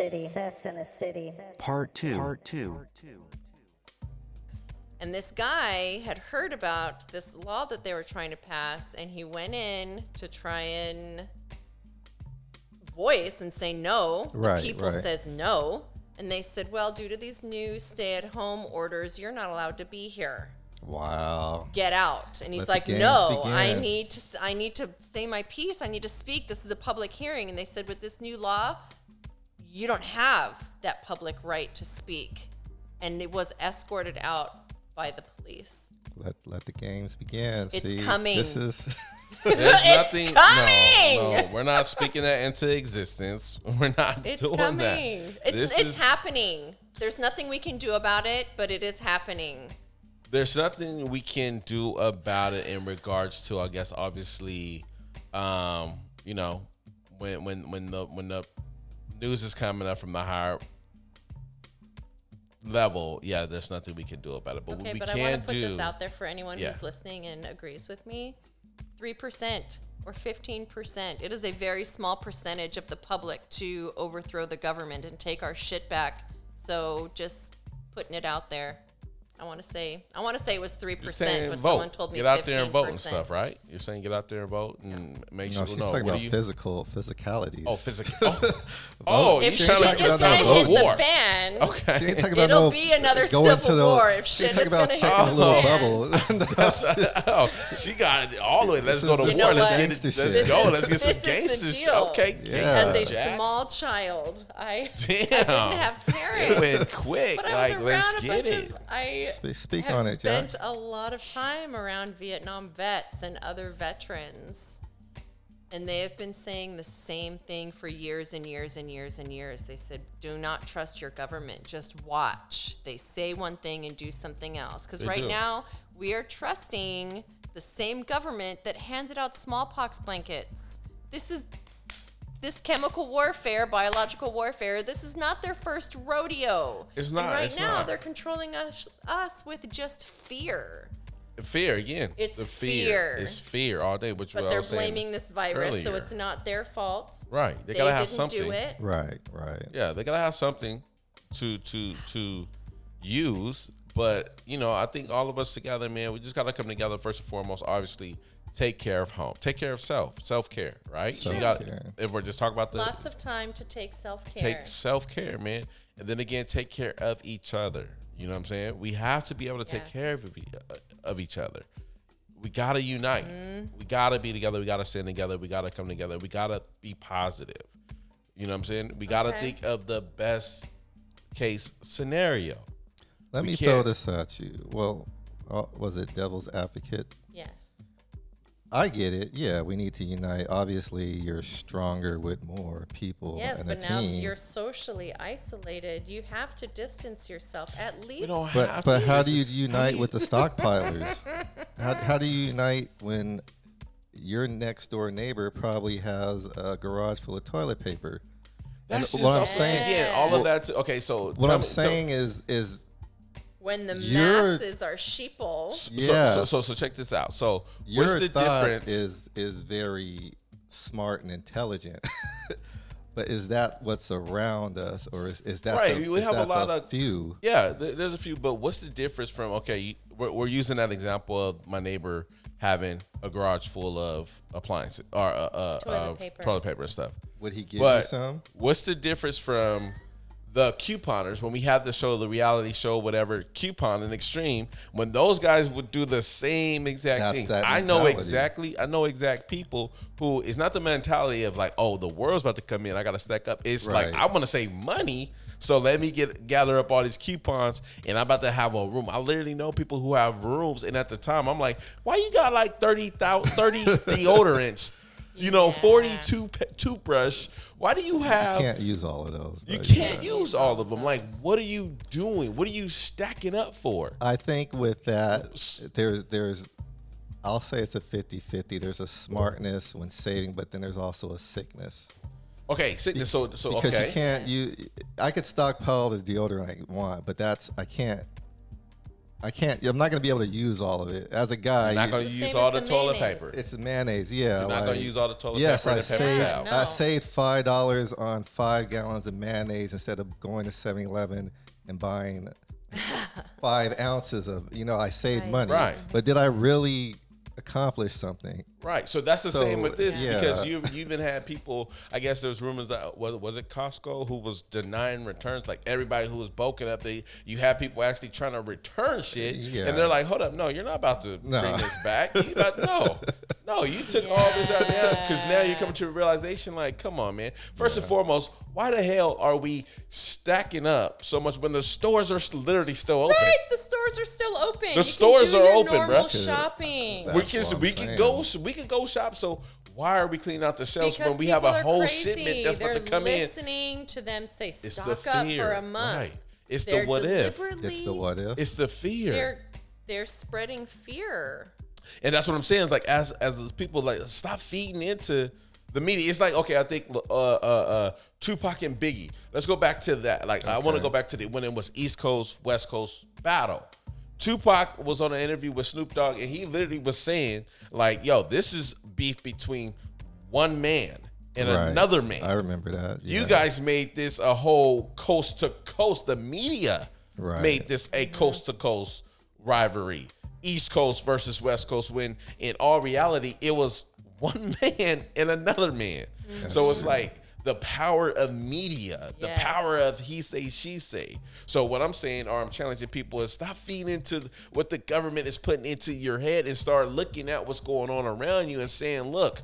city. Success in a city. Part two. Part two. And this guy had heard about this law that they were trying to pass, and he went in to try and voice and say no. Right, the people right. says no, and they said, "Well, due to these new stay-at-home orders, you're not allowed to be here. Wow. Get out." And he's Let like, games "No, I need to. I need to say my piece. I need to speak. This is a public hearing." And they said, "With this new law, you don't have that public right to speak." And it was escorted out by the police. Let let the games begin. It's See, coming. This is There's nothing. coming! No, no, we're not speaking that into existence. We're not It's doing coming. that. It's This it's is- happening. There's nothing we can do about it, but it is happening. there's nothing we can do about it in regards to, I guess, obviously, um, you know, when when when the when the news is coming up from the higher level, yeah, there's nothing we can do about it. But Okay, what we but I can want to put do, this out there for anyone Yeah. who's listening and agrees with me. 3% or 15%. It is a very small percentage of the public to overthrow the government and take our shit back. So just putting it out there. I want to say I want to say it was 3%, but vote. someone told me get out there and vote and stuff, right? You're saying get out there and vote and make no. sure. She's no, talking what about do you? physical physicalities. Oh, physical. Oh, oh If you shit trying to is about gonna no hit vote. the fan, Okay. She ain't talking about It'll no be another going civil to the, war if she shit ain't is talking about gonna checking hit a the little fan. bubble. oh, she got it all the way. Let's go to the- war. Let's what? get it. Gangster Let's go. Let's get some This is the gangster shit. Okay, Yeah. As a small child, I, Damn. I didn't have parents. It went quick. Like, let's get it. I Speak- speak have on it, spent a lot of time around Vietnam vets and other veterans, and they have been saying the same thing for years and years and years and years. They said, "Do not trust your government. Just watch. They say one thing and do something else." Because right do. now we are trusting the same government that handed out smallpox blankets. This is this chemical warfare, biological warfare, this is not their first rodeo. It's And not, right it's now, not. they're controlling us, us with just fear. Fear again. It's the fear. It's fear all day. Which But they're blaming this virus, so it's not their fault. right. They, They, gotta have didn't something. do it. right, right. Yeah, they gotta have something to to to use. But you know, I think all of us together, man, we just gotta come together first and foremost. Obviously, take care of home, take care of self, self care, right? So you got if we're just talking about the Lots of time to take self care. take self care, man, and then again, take care of each other. You know what I'm saying? We have to be able to take care of of each other. We gotta unite. Mm-hmm. We gotta be together. We gotta stand together. We gotta come together. We gotta be positive. You know what I'm saying? We gotta Okay. think of the best case scenario. Let We me throw this at you. Well, uh, was it devil's advocate? Yes. I get it. Yeah, we need to unite. Obviously, you're stronger with more people Yes, and but a now team. you're socially isolated. You have to distance yourself at least. We don't but have but to. how do you unite with the stockpilers? how, how do you unite when your next door neighbor probably has a garage full of toilet paper? That's And just what I'm saying- Again, all of that. Okay, so What I'm me- saying is is when the You're- masses are sheeple. So, so, so, so check this out. So your what's the thought difference? is is very smart and intelligent. but is that what's around us, or is, is that Right, the, we is have a that lot the of- few? Yeah, th- there's a few, but what's the difference from okay? you- We're, we're using that example of my neighbor having a garage full of appliances or uh, uh, Toilet uh, paper. toilet paper and stuff. Would he give But you some? what's the difference from the couponers when we had the show, the reality show, whatever coupon and extreme? When those guys would do the same exact That's things, that I know exactly. I know exact people who it's not the mentality of like, oh, the world's about to come in, I got to stack up. It's like Right. I want to save money. So let me get gather up all these coupons, and I'm about to have a room. I literally know people who have rooms, and at the time, I'm like, "Why you got like 30, 30 deodorants? You know, Yeah. 42 pe- toothbrush. Why do you have? Can't use all of those. You can't yeah. use all of them. Like, what are you doing? What are you stacking up for? I think with that, there's there's, I'll say it's a 50-50. There's a smartness when saving, but then there's also a sickness Okay, sickness. So, so because okay. you can't. You, I could stockpile the deodorant I want, but that's I can't I can't. I'm not gonna be able to use all of it as a guy. You're not going to use all the, the toilet paper. it's the mayonnaise. Yeah, You're not going to use all the toilet Yes, paper I paper saved. No. I saved five dollars on five gallons of mayonnaise instead of going to 7-Eleven and buying five ounces of. You know, I saved Right. money. Right. But did I really accomplish something? Right. So that's the So, same with this yeah. because you you even had people. I guess there's rumors that was was it Costco who was denying returns. Like everybody who was bulking up, they you had people actually trying to return shit, Yeah. and they're like, "Hold up, no, you're not about to No. bring this back. You about, no, no, you took all this out now because now you're coming to a realization. Like, come on, man. First and foremost, why the hell are we stacking up so much when the stores are literally still open? Right, the stores are still open. You can stores do are your open, normal shopping. That's we can what I'm we can go we can go shop. So why are we cleaning out the shelves Because when we have a whole crazy. shipment that's They're about to come in? listening to them say It's stock the up fear, for a month. right? It's They're the what if. It's the what if. It's the fear, They're they're spreading fear. And that's what I'm saying. It's like as as people like stop feeding into the media. It's like okay, I think uh uh uh Tupac and Biggie. Let's go back to that. Like I want to go back to the when it was East Coast West Coast battle. Tupac was on an interview with Snoop Dogg, and he literally was saying, like, yo, this is beef between one man and Right. another man. I remember that. You guys made this a whole coast to coast. The media Right. made this a coast to coast rivalry. East Coast versus West Coast when in all reality it was one man and another man. So it's like the power of media, the Yes. power of he say, she say. So what I'm saying or I'm challenging people is stop feeding into what the government is putting into your head and start looking at what's going on around you and saying, look,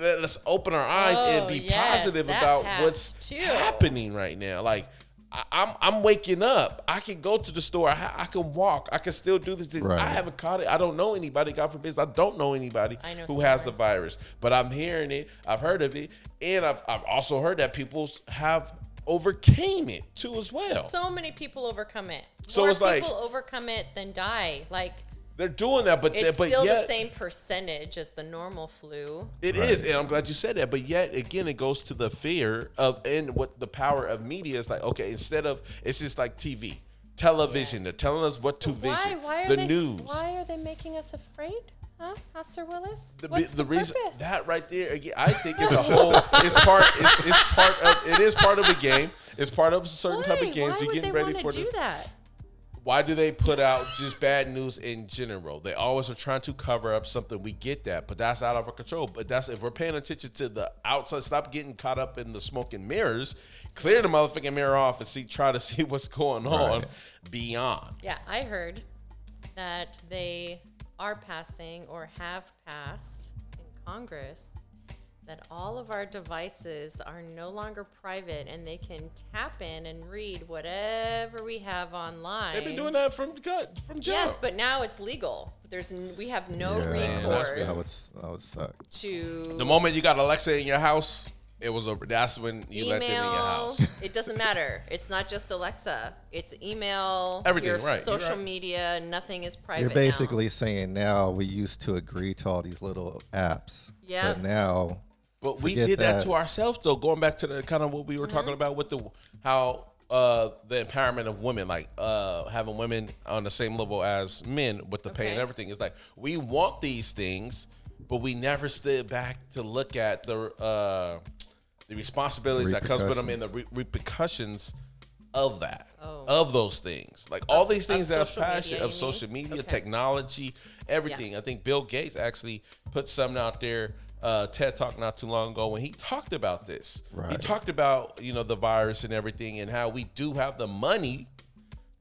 let- let's open our eyes and Oh, be yes, positive about what's too. happening right now. Like I, I'm I'm waking up. I can go to the store. I, I can walk. I can still do this. Right. I haven't caught it. I don't know anybody. God forbid. I don't know anybody know who has the virus. But I'm hearing it. I've heard of it, and I've I've also heard that people have overcame it too as well. So many people overcome it. So More it's like- people overcome it than die. Like They're doing that, but it's but still yet, the same percentage as the normal flu. It is, and I'm glad you said that. But yet again, it goes to the fear of and what the power of media is like. Okay, instead of it's just like TV, television. Yes. They're telling us what to Why? vision. Why are the they? news. Why are they making us afraid? Huh, huh Sir Willis? The, What's the, reason purpose? that right there, again, I think it's a whole. It's part. It's, it's part of. It is part of a game. It's part of a certain Why? type of games. Why You're would getting they ready want for to do the. that? Why do they put out just bad news in general? They always are trying to cover up something. We get that, but that's out of our control. But that's if we're paying attention to the outside, stop getting caught up in the smoke and mirrors. Clear the motherfucking mirror off and see, try to see what's going on Right. beyond. Yeah, I heard that they are passing or have passed in Congress that all of our devices are no longer private and they can tap in and read whatever we have online. They've been doing that from gut from jump. Yes, but now it's legal. There's n- we have no Yeah, recourse That would that would suck. to the moment you got Alexa in your house, it was a. That's when you let them in your email. house. it doesn't matter. It's not just Alexa. It's email, Everything, your right, social right. media. Nothing is private. You're now. basically saying now we used to agree to all these little apps. Yeah. But now But we Forget did that. that. to ourselves, though. Going back to the kind of what we were Mm-hmm. talking about with the how uh, the empowerment of women, like uh, having women on the same level as men with the pay and everything. is like we want these things, but we never stood back to look at the uh, the responsibilities that comes with them and the re- repercussions of that, Oh. of those things. Like all these things that's social media, passion of social media, Okay. technology, everything. I think Bill Gates actually put something out there, uh, TED Talk not too long ago when he talked about this. He talked about you know the virus and everything and how we do have the money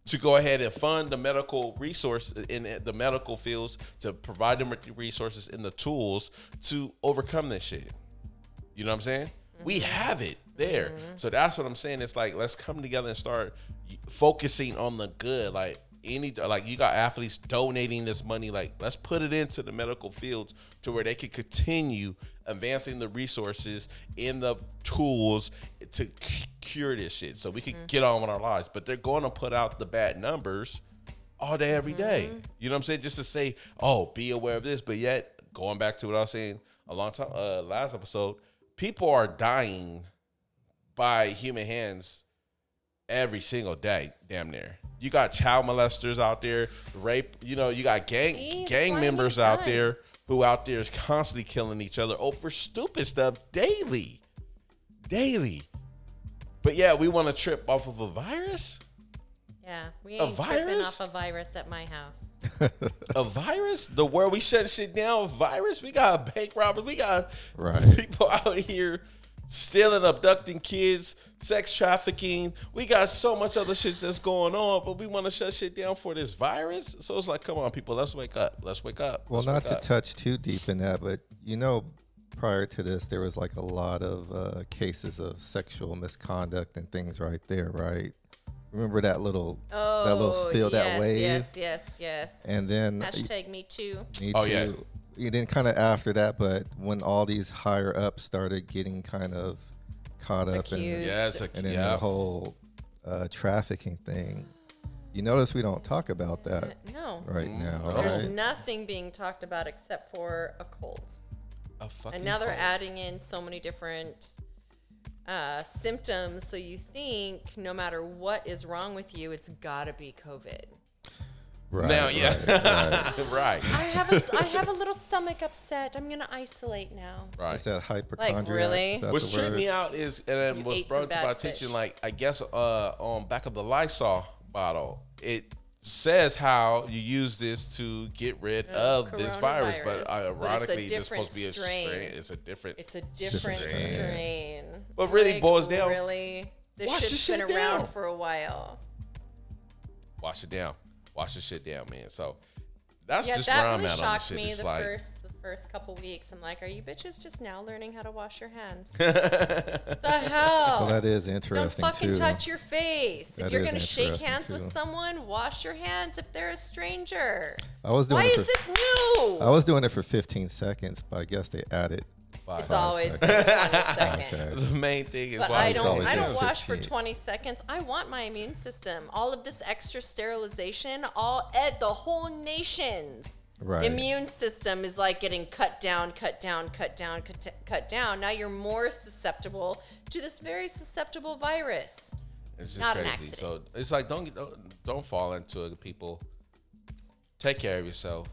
to go ahead and fund the medical resource in the medical fields to provide them with the resources and the tools to overcome this shit. You know what I'm saying? We have it there. So that's what I'm saying. It's like let's come together and start focusing on the good. Like any like you got athletes donating this money. Like let's put it into the medical fields to where they can continue advancing the resources in the tools to cure this shit. So we can get on with our lives. But they're going to put out the bad numbers all day, every day. You know what I'm saying? Just to say, oh, be aware of this. But yet, going back to what I was saying a long time uh, last episode, people are dying by human hands every single day, damn near. You got child molesters out there, rape. You know, you got gang See, gang members out gun. there who out there is constantly killing each other oh, over stupid stuff daily, daily. But yeah, we want to trip off of a virus. Yeah, we A ain't tripping virus? off a virus at my house. A virus? The world we shut shit down. Virus? We got bank robbers. We got Right. people out here stealing, abducting kids, sex trafficking. We got so much other shit that's going on, but we want to shut shit down for this virus. So it's like, come on, people, let's wake up. Let's wake up. Well, Let's not to up. touch too deep in that, but you know, prior to this, there was like a lot of uh, cases of sexual misconduct and things right there, right? Remember that little Oh, that little spill, that yes, wave, Yes, yes, yes. and then hashtag me too. me Oh, yeah. You didn't kind of after that, but when all these higher ups started getting kind of caught up in Accused. Yeah, and then yeah. the whole uh, trafficking thing. You notice we don't talk about that No, right now, no. there's right? nothing being talked about except for a cult. a fucking And now they're cult. adding in so many different uh, symptoms. So you think no matter what is wrong with you, it's gotta be COVID. Right, now, yeah, right. right, I have a, I have a little stomach upset. I'm gonna isolate now. right. Is that hypochondriac? really? Is What's the tripped me out is, and then was brought to my bad attention, like I guess uh, on back of the Lysol bottle, it says how you use this to get rid of this virus, but coronavirus. uh, But it's ironically, it's supposed to be a strain. strain. It's a different. It's a different strain. strain. But really boils down- Really, this Wash shit's the been shit around down. for a while. wash it down, wash the shit down, man. So that's Yeah, just where that I'm really at on this shocked shit. me It's the like, first the first couple weeks. I'm like, are you bitches just now learning how to wash your hands? the hell? Well, that is interesting. Don't fucking too. touch your face. That if you're gonna shake interesting, hands with someone, wash your hands if they're a stranger. I was doing Why it is for, this new? I was doing it for 15 seconds, but I guess they added. Five. it's always seconds. been 20 seconds. Okay. the main thing is But why I it's don't. always I been don't wash for 15. 20 seconds. I want my immune system. All of this extra sterilization, all ed, the whole nation's Right. immune system is like getting cut down, cut down, cut down, cut, t- cut down. Now you're more susceptible to this very susceptible virus. It's just Not an crazy. So accident. it's like don't, get- don't don't fall into it, people. Take care of yourself.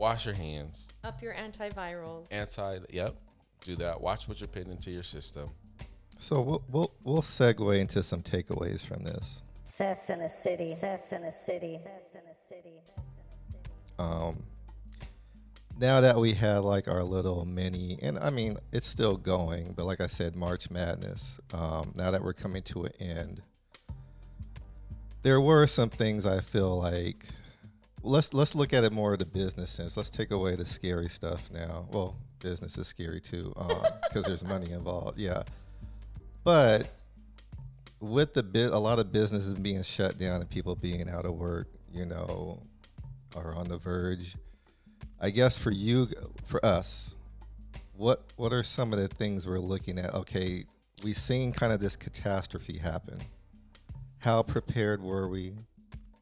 Wash your hands. Up your antivirals. Anti. Yep. Do that. Watch what you're putting into your system. So we'll, we'll we'll segue into some takeaways from this. Seth in a city. Seth in a city. Seth in a city. Um, now that we had like our little mini, and I mean it's still going, but like I said, March Madness. Um, now that we're coming to an end, there were some things I feel like let's let's look at it more of the business sense. Let's take away the scary stuff now. Well, business is scary too um, because there's money involved. Yeah, but with the bit, a lot of businesses being shut down and people being out of work, you know, are on the verge. I guess for you, for us, what what are some of the things we're looking at? Okay, we've seen kind of this catastrophe happen. How prepared were we?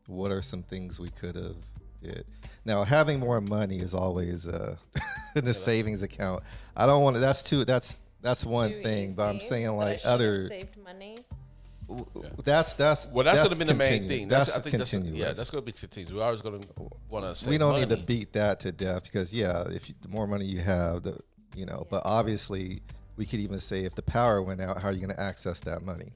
What are some things we could have did? Now, having more money is always uh, in the savings account. I don't want to. That's too. That's that's one Too thing. But I'm easy, saying but I like should've other. saved money. That's that's Well, that's, going to be the main continu- thing. That's, That's, I think that's continuous. yeah. That's going to be continuous. We're always going to want to say we don't money. need to beat that to death because yeah, if you, the more money you have, the you know. But obviously, we could even say if the power went out, how are you going to access that money?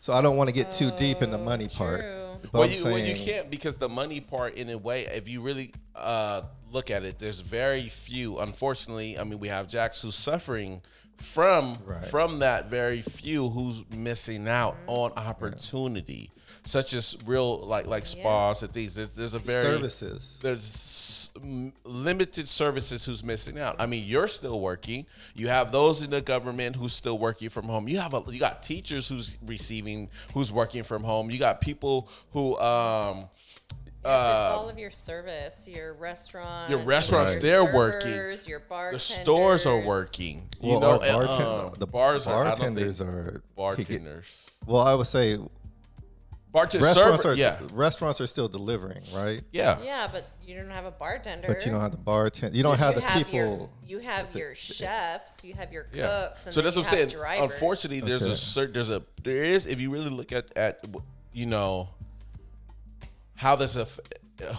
So I don't want to get too deep in the money part. true. But well, you, well, you can't because the money part, in a way, if you really uh, look at it, there's very few. Unfortunately, I mean, we have Jax who's suffering from Right. from that very few who's missing out on opportunity, such as real like like spas and things. There's, there's a very services. there's limited services who's missing out. I mean, you're still working. You have those in the government who's still working from home. You have a you got teachers who's receiving who's working from home. You got people who um Yeah, but it's uh, all of your service, your restaurant, your restaurants, your they're working. servers, Your the bartenders. stores are working. You Well, know, our and, bartend- um, the bars are I don't think bartenders are bartenders. Well, I would say Bartender restaurants server, are yeah, restaurants are still delivering, right? yeah. Yeah, but you don't have a bartender. But you don't have the bartend. You don't have you the have people. Your, you have your chefs. You have your cooks. Yeah. And So that's you what I'm have saying. Drivers. Unfortunately, there's Okay. a certain there's a there is if you really look at at you know how this aff-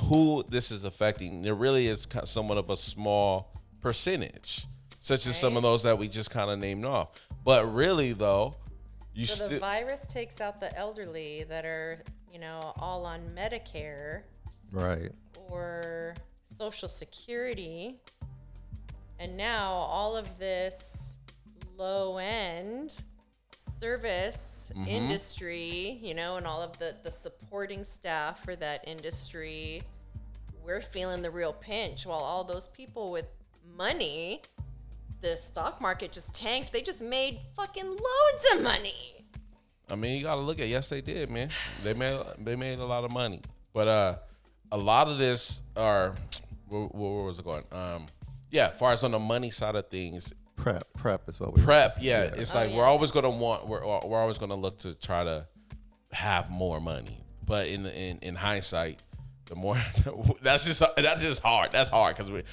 who this is affecting, there really is somewhat of a small percentage, such as some of those that we just kind of named off. But really, though, you So the still virus takes out the elderly that are, you know, all on Medicare Right. or Social Security. And now all of this low end service Mm-hmm. industry, you know, and all of the, the supporting staff for that industry, we're feeling the real pinch while all those people with money, the stock market just tanked. They just made fucking loads of money. I mean, you got to look at. Yes, they did, man. They made they made a lot of money, but uh, a lot of this are where, where was it going? Um, yeah, as far as on the money side of things, Prep. Prep is what we prep. Yeah, it's like Oh, we're always gonna want. We're we're always gonna look to try to have more money, but in in in hindsight. The more that's just that's just hard. That's hard because we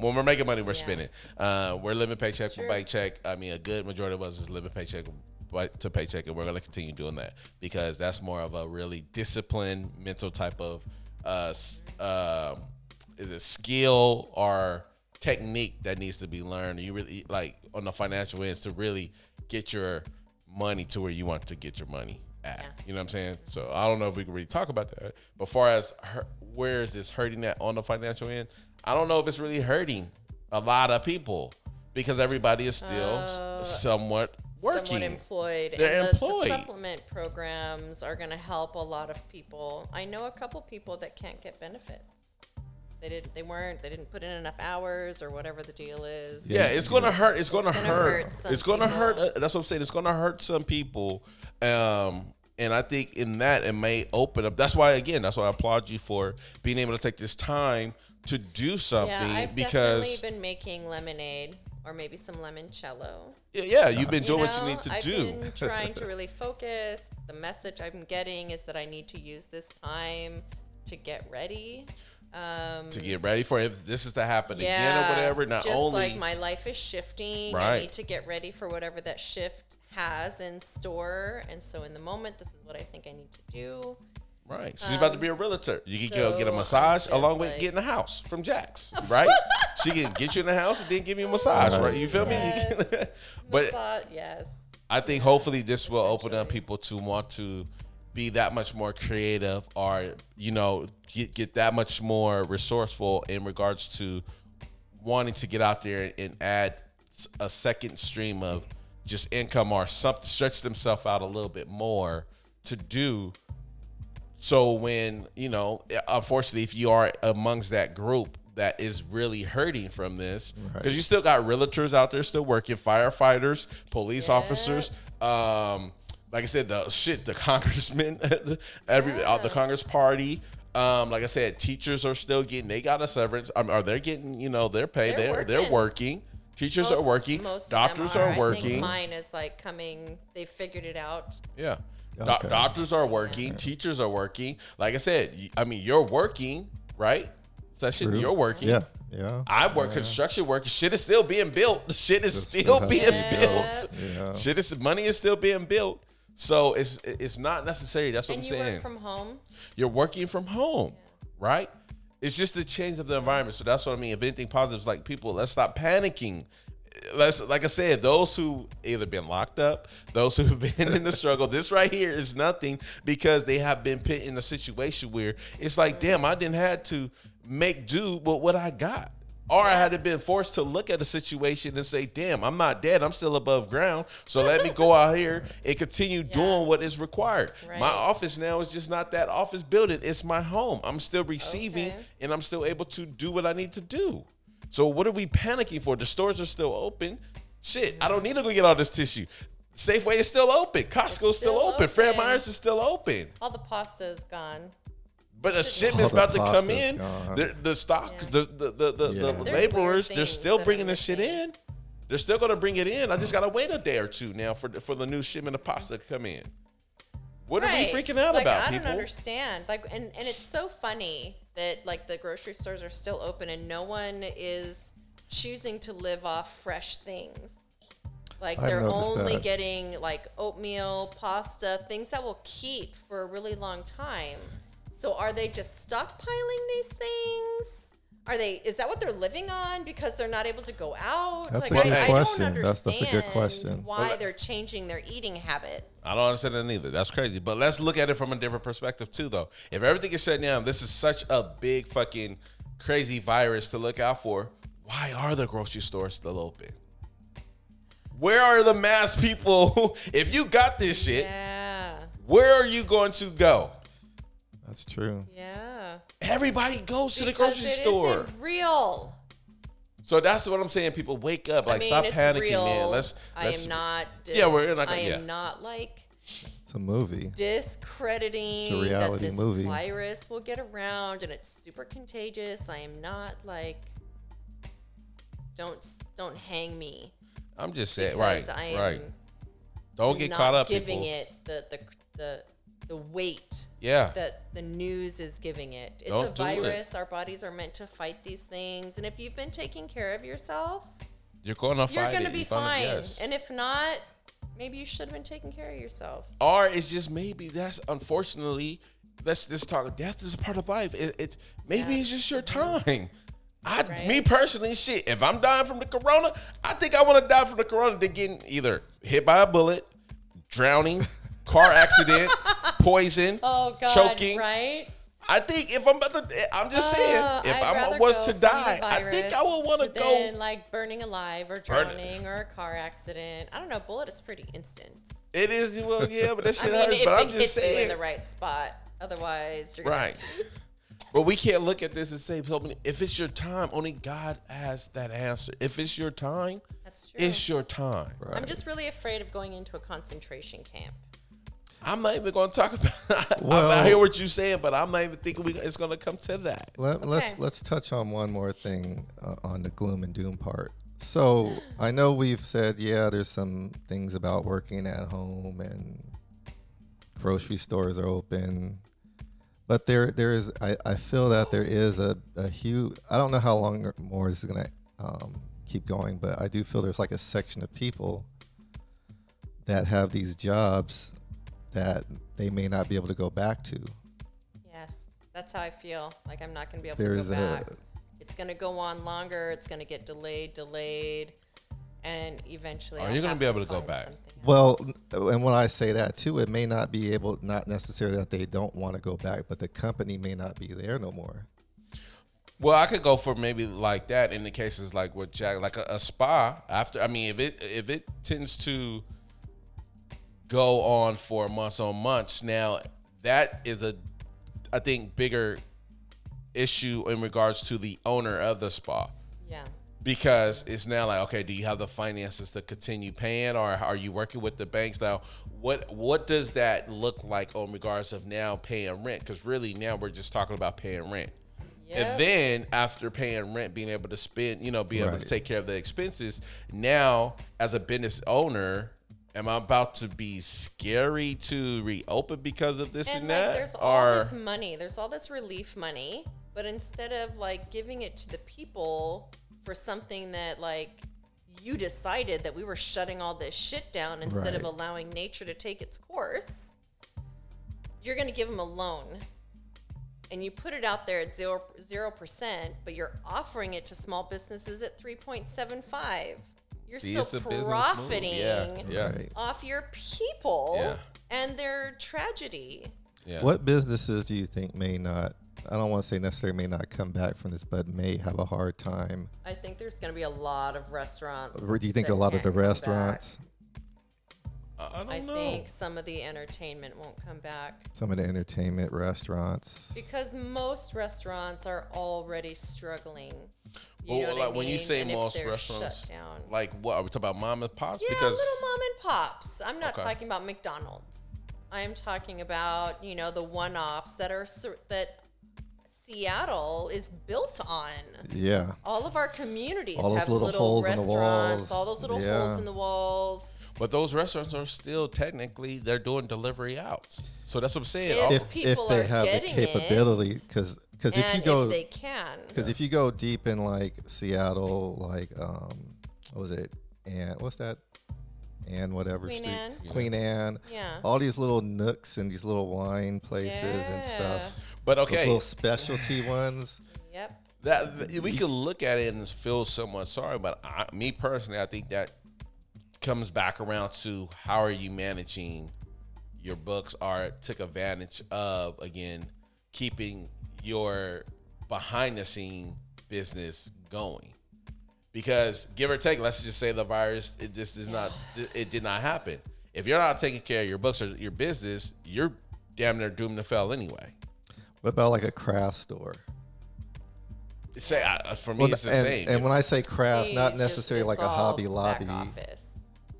when we're making money, we're Yeah. spending. Uh, we're living paycheck to paycheck. I mean, a good majority of us is living paycheck to paycheck, and we're gonna continue doing that because that's more of a really disciplined, mental type of uh, s- um is it skill or technique that needs to be learned. You really like on the financial ends to really get your money to where you want to get your money at. Yeah. You know what I'm saying? So I don't know if we can really talk about that. But far as her, where is this hurting at on the financial end? I don't know if it's really hurting a lot of people because everybody is still s- oh. somewhat working. Somewhat employed. They're and the, employed. The supplement programs are going to help a lot of people. I know a couple people that can't get benefits. They didn't. They weren't. They didn't put in enough hours or whatever the deal is. Yeah, it's gonna hurt. It's gonna, gonna hurt. hurt some it's gonna people. hurt. uh, That's what I'm saying. It's gonna hurt some people. Um, and I think in that it may open up. That's why again, that's why I applaud you for being able to take this time to do something Yeah, I've because definitely been making lemonade or maybe some limoncello. yeah, yeah, you've been doing You what you need to I've do. been trying to really focus. The message I'm getting is that I need to use this time to get ready. Um, to get ready for if this is to happen yeah, again or whatever. Not just only like my life is shifting. I Right. need to get ready for whatever that shift has in store. And so, in the moment, this is what I think I need to do. Right. She's about to be a realtor. You can go get a Um, so I'm massage just along with like- getting a house from Jax, right? she can get you in the house and then give you a massage, right? You feel me? but Thought, yes. I think hopefully this will open up people to want to be that much more creative or, you know, get, get that much more resourceful in regards to wanting to get out there and add a second stream of just income or something, stretch themselves out a little bit more to do. So when you know unfortunately if you are amongst that group that is really hurting from this because you still got realtors out there still working firefighters police officers um like i said the shit the congressmen every uh, the congress party um, like I said, teachers are still getting. They got a severance. Um, are they getting? You know, their pay. They're They're they're working. working. Teachers are working. most of Doctors them are, I think working. mine is like coming. They figured it out. Yeah. Do- Okay. doctors are working, teachers are working. Like I said, I mean, you're working, right? Session, True. you're working. Yeah. Yeah. I work construction work. Shit is still being built. Shit is It's still still being to built. Yeah. Shit is money is still being built. So it's it's not necessary. That's what and I'm you saying. work from home. You're working from home, right? It's just the change of the environment. So that's what I mean. If anything positive is like people, let's stop panicking. Let's like I said, those who either been locked up, those who've been in the struggle, this right here is nothing because they have been put in a situation where it's like, damn, I didn't have to make do with what I got. Or I had to been forced to look at a situation and say, damn, I'm not dead. I'm still above ground. So let me go out here and continue doing what is required. Right. My office now is just not that office building. It's my home. I'm still receiving Okay. and I'm still able to do what I need to do. So what are we panicking for? The stores are still open. Shit, I don't need to go get all this tissue. Safeway is still open. Costco's still, still open. Fred Meyer's is still open. All the pasta is gone. But a shipment's All about to come in. The, the stock, the the the, the, Yeah. the There's laborers, they're things still that bringing I'm this shit missing. in. They're still gonna bring it in. I just gotta wait a day or two now for the, for the new shipment of pasta to come in. What are we freaking out like, about, I people? don't understand. Like, and and it's so funny that like the grocery stores are still open and no one is choosing to live off fresh things. Like I they're noticed only that. getting like oatmeal, pasta, things that will keep for a really long time. So are they just stockpiling these things? Are they? Is that what they're living on because they're not able to go out? That's like a good I, I don't That's- that's a good question. Why Well, they're changing their eating habits? I don't understand that either. That's crazy. But let's look at it from a different perspective too, though. If everything is shut down, this is such a big fucking crazy virus to look out for. Why are the grocery stores still open? Where are the mass people? if you got this shit, Yeah, where are you going to go? That's true. yeah. Everybody goes to the Because grocery it store. isn't real. So that's what I'm saying. People wake up. Like I mean, stop it's panicking, real. man. Let's. I let's am not. Dis- Yeah, we're not I gonna- am yeah. not like It's a movie. discrediting It's a reality that this movie. virus will get around and it's super contagious. I am not like. Don't don't hang me. I'm just saying. Right. because I am Right. Don't get not caught up. giving people. it the the the the weight Yeah. that the news is giving it. It's Don't a do it. virus. Our bodies are meant to fight these things, and if you've been taking care of yourself, You're going to you're gonna it. be You're gonna- fine. yes. And if not, maybe you should have been taking care of yourself. or it's just maybe that's unfortunately let's just talk death is a part of life it, it's maybe Yeah. it's just your time I, Right. me personally, shit. If I'm dying from the corona, I think I want to die from the corona than getting either hit by a bullet, drowning, car accident, poison, Oh God! choking. Right? I think if I'm about to, I'm just saying, Uh, if I'd I was to die, I think I would want to go. than, like burning alive or Burn- drowning or a car accident. I don't know. Bullet is pretty instant. It is well, yeah, but that I shit mean, hurts. if But I'm it just hits you in the right spot. Otherwise, you're gonna, Right. But we can't look at this and say, "Help me." if it's your time, only God has that answer. If it's your time, That's true. it's your time. Right. I'm just really afraid of going into a concentration camp. I'm not even going to talk about. Well- I hear what you're saying, but I'm not even thinking we, it's going to come to that. Let, Let's Okay. let's touch on one more thing uh, on the gloom and doom part. So I know we've said, yeah, there's some things about working at home and grocery stores are open, but there there is I, I feel that there is a, a huge I don't know how long more this is gonna um, keep going, but I do feel there's like a section of people that have these jobs that they may not be able to go back to. Yes, that's how I feel. Like I'm not going to be able There's to go a- back. It's going to go on longer. It's going to get delayed, delayed, and eventually. Are I'll you gonna be able to go back? Well, and when I say that too, it may not be able, not necessarily that they don't want to go back, but the company may not be there no more. Well, I could go for maybe like that in the cases like with Jack, like a, a spa. After, I mean, if it if it tends to go on for months on months, now that is a, I think, bigger issue in regards to the owner of the spa. Yeah. because it's now like okay do you have the finances to continue paying or are you working with the banks now what what does that look like on regards of now paying rent because really now we're just talking about paying rent Yep. and then after paying rent being able to spend you know being able to take care of the expenses now as a business owner am i about to be scary to reopen because of this and, and that like, there's all or this money. There's all this relief money, but instead of like giving it to the people for something that like you decided that we were shutting all this shit down instead of allowing nature to take its course, you're going to give them a loan. And you put it out there at zero zero percent, but you're offering it to small businesses at three point seven five. You're See, still it's a business move. profiting Yeah, yeah. Right. off your people Yeah. and their tragedy. yeah What businesses do you think may not, I don't want to say necessarily may not come back from this, but may have a hard time? I think there's going to be a lot of restaurants. Or do you think a lot of the can't back. restaurants, i, I don't I know think some of the entertainment won't come back some of the entertainment restaurants? because most restaurants are already struggling. You Well, know what like I when you say And most restaurants, shut down. like what are we talking about, mom and pops? yeah, because little mom and pops. I'm not Okay. talking about McDonald's. I'm talking about you know the one-offs that are that Seattle is built on. Yeah. All of our communities All those have little little, holes in the restaurants, walls. all those little Yeah. holes in the walls. but those restaurants are still technically they're doing delivery out. So that's what I'm saying. If- All- If, if people they are have the getting capability, it, because if you go, if they can. Because if you go deep in like Seattle, like um, what was it? And what's that? And whatever Queen street, Anne? Queen Anne. Yeah. All these little nooks and these little wine places and stuff. But okay, Those okay, little specialty ones. Yep. that th- we could look at it and feel somewhat sorry, but I, me personally, I think that comes back around to how are you managing your books Are took advantage of again keeping your behind the scene business going because give or take let's just say the virus it just is not it did not happen if you're not taking care of your books or your business you're damn near doomed to fail anyway What about like a craft store? say uh, for me Well, it's the and, same and when I say craft, He not just- necessarily like a Hobby Lobby. office.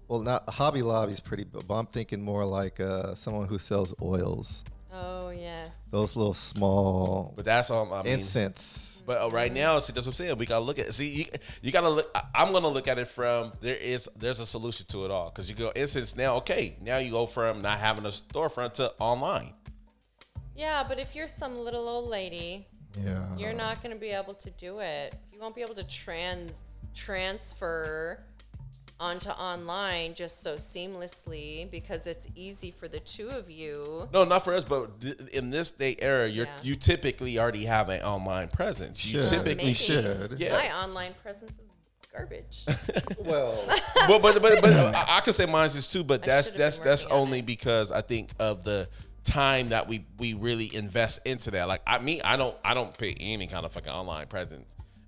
Well, not Hobby Lobby's pretty, but I'm thinking more like uh, someone who sells oils. Yes. Those little small but that's all i mean incense. But uh, right now, see, that's what I'm saying. We gotta look at see. You, you gotta look. I, I'm gonna look at it from there is there's a solution to it all because you go instance now. Okay, now you go from not having a storefront to online. Yeah, but if you're some little old lady, Yeah. you're not going to be able to do it. You won't be able to trans transfer onto online just so seamlessly because it's easy for the two of you. No, not for us, but th- in this day era, you're Yeah. you typically already have an online presence. You Should. typically Maybe. should. Yeah. My online presence is garbage. Well, but but but, but I, I could say mine's is too, but I that's should've that's been that's working on only it. because I think of the time that we we really invest into that. Like I me, I don't I don't pay any kind of fucking online presence.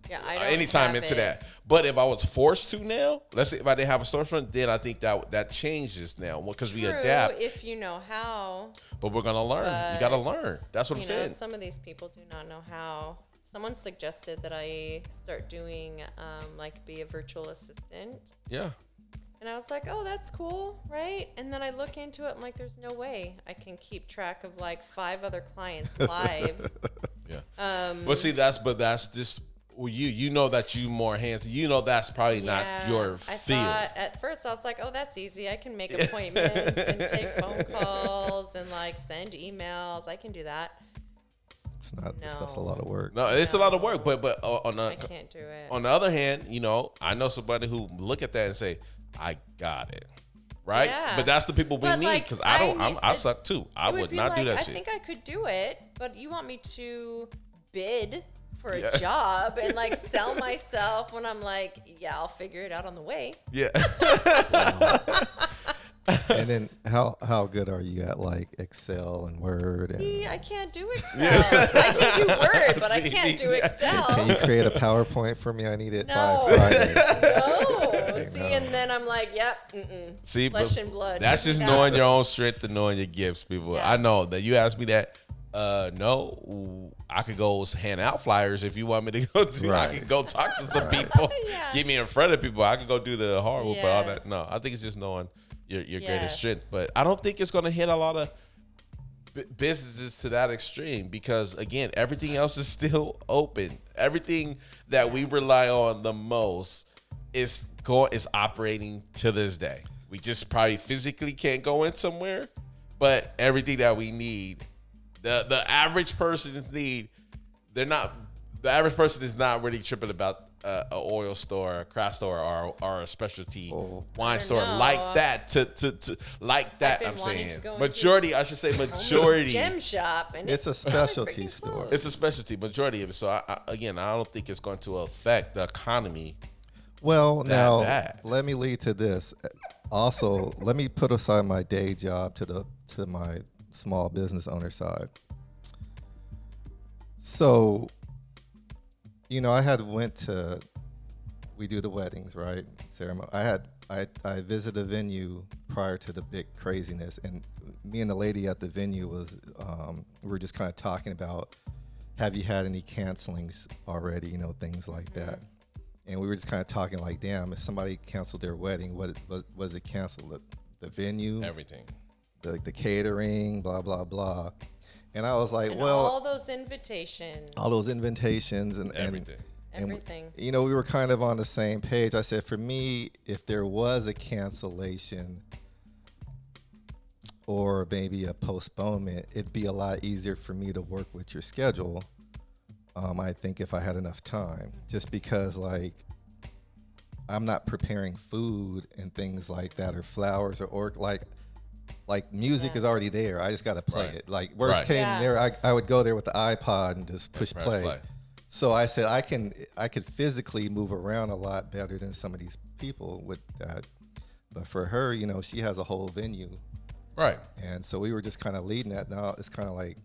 Yeah, I uh, don't anytime into it. that. But if I was forced to now, let's say if I didn't have a storefront, then I think that that changes now because we adapt. if you know how. But we're gonna learn. you gotta learn. That's what I'm know, saying. some of these people do not know how. Someone suggested that I start doing um, like be a virtual assistant. yeah. And I was like, oh, that's cool, right? And then I look into it, I'm like, there's no way I can keep track of like five other clients' lives. Yeah. Um, But see, that's but that's just well, you you know that you more hands. You know that's probably not yeah, your I field. thought at first I was like, oh, that's easy. I can make appointments and take phone calls and like send emails. I can do that. it's not. It's, that's a lot of work. no, it's a lot of work. But but uh, on the I can't do it. on the other hand, you know, I know somebody who look at that and say, "I got it." Right, Yeah. but that's the people we But, need like, because I don't. I I'm, I suck too. I It would be not do that I shit. think I could do it, but you want me to bid for a Yeah. job and like sell myself when I'm like, yeah, I'll figure it out on the way. yeah. and then how how good are you at like Excel and Word and See, I can't do Excel. I can do Word, but I can't do yeah. Excel. can you create a PowerPoint for me? I need it No. by Friday. No. See, and then I'm like, yep, mm-mm. See, flesh and blood. That's just me knowing your own strength and knowing your gifts, people. Yeah. I know that you asked me that. Uh, no, I could go hand out flyers if you want me to go do. I Right. could go talk to some people, Yeah. get me in front of people. I could go do the hard work, but all Yes. that. No, I think it's just knowing your your greatest strength. But I don't think it's going to hit a lot of bu- businesses to that extreme because again, everything else is still open. Everything that we rely on the most is going is operating to this day. We just probably physically can't go in somewhere, but everything that we need, the the average person's need, they're not. The average person is not really tripping about uh, a oil store, a craft store, or or a specialty Oh. wine don't store know. like that. To to, to like that, been I'm wanting saying to go into majority. I should say majority. gem shop, and It's a specialty store. closed. It's a specialty, majority of it. So I, I, again, I don't think it's going to affect the economy. Well, now bad. let me lead to this. Also, let me put aside my day job to the to my small business owner side. So, you know, I had went to we do the weddings, right? Ceremony. I had I I visited a venue prior to the big craziness, and me and the lady at the venue was um, we were just kind of talking about have you had any cancelings already? You know, things like that. And we were just kind of talking like, damn, if somebody canceled their wedding, what what was it canceled? The, the venue, Everything. The the catering, blah blah blah. And I was like, And well, all those invitations, all those invitations and and- Everything. and, everything. you know, we were kind of on the same page. I said, for me, if there was a cancellation or maybe a postponement, it'd be a lot easier for me to work with your schedule. Um, I think if I had enough time, just because like I'm not preparing food and things like that, or flowers, or, or like Like music Yeah. is already there. I just got to play Right. it. Like worst Right. came Yeah. there, I, I would go there with the iPod and just push press play. play. So I said I can I could physically move around a lot better than some of these people with that. But for her, you know, she has a whole venue, Right. and so we were just kind of leading that. Now it's kind of like,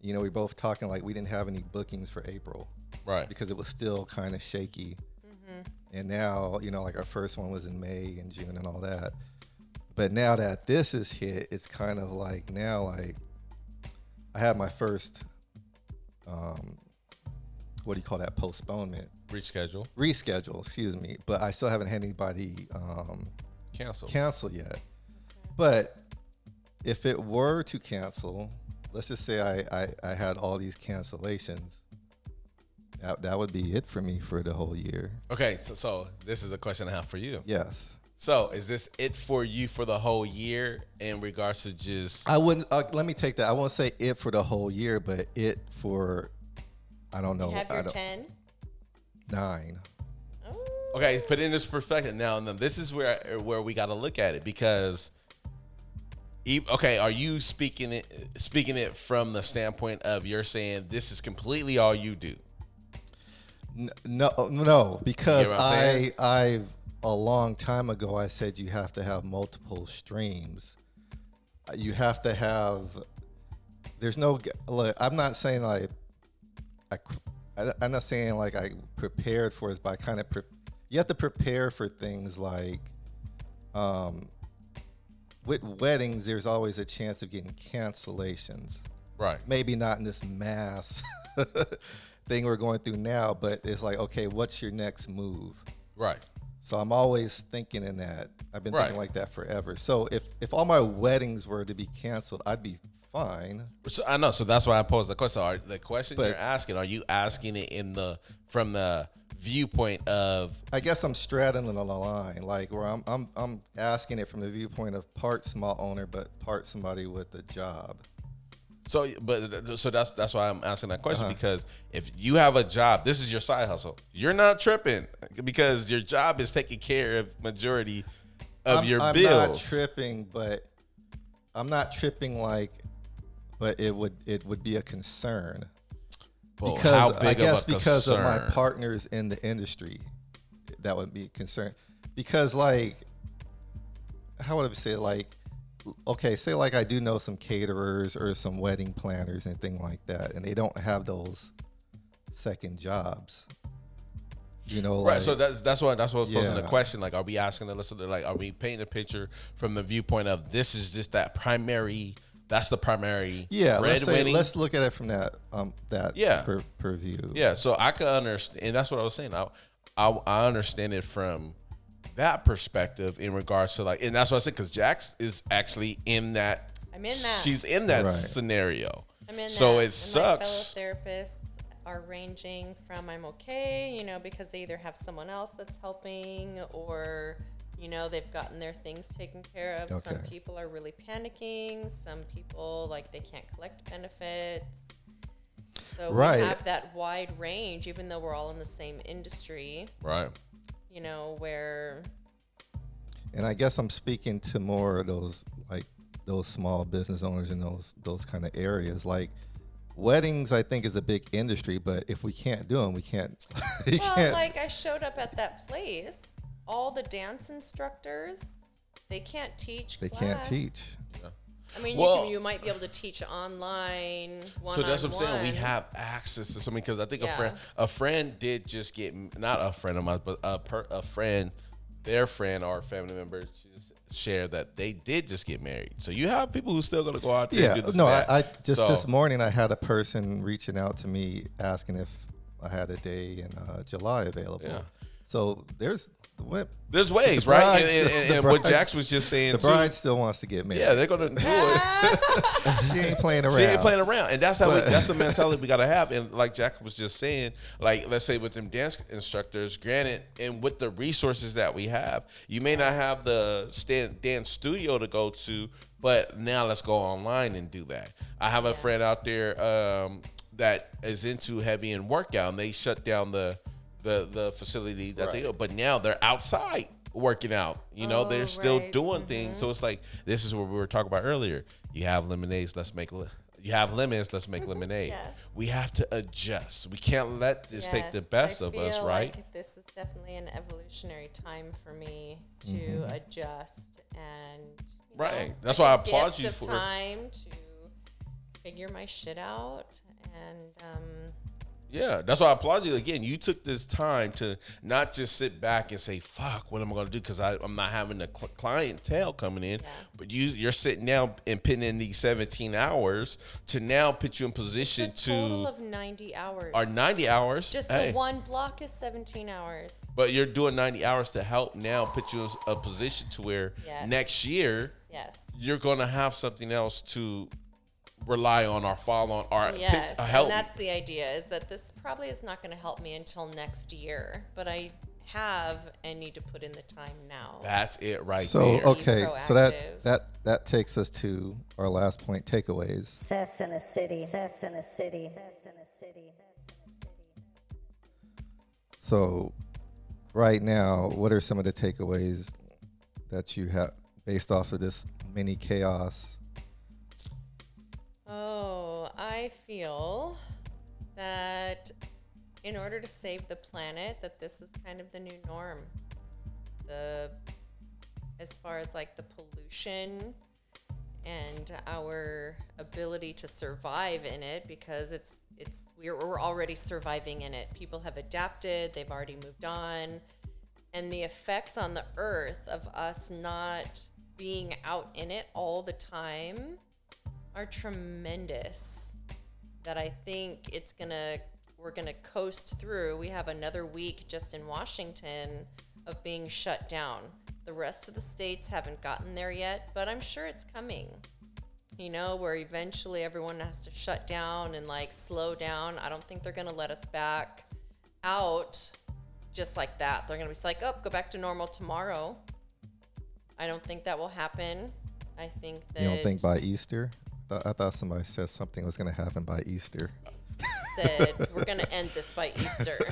you know, we both talking like we didn't have any bookings for April Right. because it was still kind of shaky. Mm-hmm. And now, you know, like our first one was in May and June and all that. But now that this is hit, it's kind of like now, like I had my first, um, what do you call that? Postponement, Reschedule. reschedule. Excuse me. But I still haven't had anybody um, Cancel. cancel yet. But if it were to cancel, let's just say I, I, I had all these cancellations. That, that would be it for me for the whole year. okay. So, so this is a question I have for you. Yes. So, is this it for you for the whole year in regards to just I wouldn't. Uh, let me take that. I won't say it for the whole year, but it for I don't know. You have I your don't, 10. nine. Oh. Okay, put in this perspective now. Now this is where where we got to look at it because, e- okay, are you speaking it speaking it from the standpoint of you're saying this is completely all you do? No, no, because You get I'm I saying? I've a long time ago I said you have to have multiple streams. Uh, You have to have. There's no. Look, I'm not saying like. I, I, I'm not saying like I prepared for it, but I kind of. Pre- you have to prepare for things like. Um, with weddings, there's always a chance of getting cancellations Right. maybe not in this mass thing we're going through now, but it's like, okay, what's your next move? Right. So I'm always thinking in that. I've been Right. thinking like that forever. So if if all my weddings were to be canceled, I'd be fine. So I know. So that's why I posed the question. Are, the question But- you're asking, are you asking it in the from the viewpoint of I guess I'm straddling the line, like where I'm I'm I'm asking it from the viewpoint of part small owner, but part somebody with a job. So, but so that's that's why I'm asking that question Uh-huh. because if you have a job, this is your side hustle. You're not tripping because your job is taking care of majority of I'm, your I'm bills. not tripping, but I'm not tripping like, but it would it would be a concern. Well, because how I guess of a because of my partners in the industry, that would be a concern. Because like, how would I say it? like, okay, say like I do know some caterers or some wedding planners and thing like that, and they don't have those second jobs. You know, like Right, so that's that's why that's what I'm posing the question. Like, are we asking the listener? Like, are we painting a picture from the viewpoint of this is just that primary? That's the primary. yeah, let's say, let's look at it from that um that Yeah. per, per view. Yeah, so I can understand, and that's what I was saying. I, I, I understand it from that perspective in regards to like, and that's what I said because Jax is actually in that. I'm in that. She's in that Right. scenario. I'm in so that. it and sucks. My fellow therapists are ranging from I'm okay, you know, because they either have someone else that's helping or, you know, they've gotten their things taken care of. Some Okay. people are really panicking. Some people, like, they can't collect benefits. So Right. we have that wide range, even though we're all in the same industry, Right. You know, where and I guess I'm speaking to more of those like those small business owners in those those kind of areas. Like weddings, I think is a big industry, but if we can't do them, we can't. you Well, can't. like I showed up at that place, all the dance instructors, they can't teach. they can't teach. I mean, Well- you, can, you might be able to teach online. One So that's on what I'm saying. We have access to something because I think a friend, a friend did just get not a friend of mine, but a per, a friend, their friend or family member just shared that they did just get married. So you have people who's still gonna go out there. Yeah, and do this no, I. I just So- this morning I had a person reaching out to me asking if I had a day in uh, July available. Yeah. So there's the wimp. There's ways, The right? And, and, and, and what Jax was just saying The too. bride still wants to get married. Yeah, they're gonna do it. she ain't playing around. She ain't playing around, and that's how we, that's the mentality we gotta have. And like Jack was just saying, like let's say with them dance instructors, granted, and with the resources that we have, you may not have the stand, dance studio to go to, but now let's go online and do that. I have a friend out there um, that is into heavy and workout, and they shut down the the the facility that they, Right. but now they're outside working out. You know, Oh, they're still right. doing things. So it's like this is what we were talking about earlier. You have lemonades, let's make. Le- you have lemons, let's make lemonade. Yeah. We have to adjust. We can't let this take the best I of us, right? Like this is definitely an evolutionary time for me to Mm-hmm. adjust and Right. know, That's why I applaud gift you for- time to figure my shit out and um, Yeah, that's why I applaud you again. You took this time to not just sit back and say, "Fuck, what am I going to do?" Because I'm not having the cl- clientele coming in, Yeah. but you you're sitting down and putting in these 17 hours to now put you in position a total to of 90 hours. or 90 hours. Just hey, the one block is 17 hours. but you're doing 90 hours to help now put you in a position to where Yes. next year Yes. you're going to have something else to rely on or fall on or pick- Yes, uh, help. and that's the idea is that this probably is not going to help me until next year, but I have and need to put in the time now. that's it right So there. okay, so that that that takes us to our last point: takeaways. Sess in a city. Sess in a city. Sess in a city. So, right now, what are some of the takeaways that you have based off of this mini chaos? Oh, I feel that in order to save the planet, that this is kind of the new norm. The as far as like the pollution and our ability to survive in it because it's it's we're, we're already surviving in it. People have adapted, they've already moved on. And the effects on the earth of us not being out in it all the time are tremendous that I think it's gonna we're gonna coast through. We have another week just in Washington of being shut down. The rest of the states haven't gotten there yet, but I'm sure it's coming. You know, where eventually everyone has to shut down and like slow down. I don't think they're gonna let us back out just like that. They're gonna be like, oh, go back to normal tomorrow. I don't think that will happen. I think that You don't think by Easter? I thought- I thought somebody said something was going to happen by Easter. said we're gonna end this by Easter.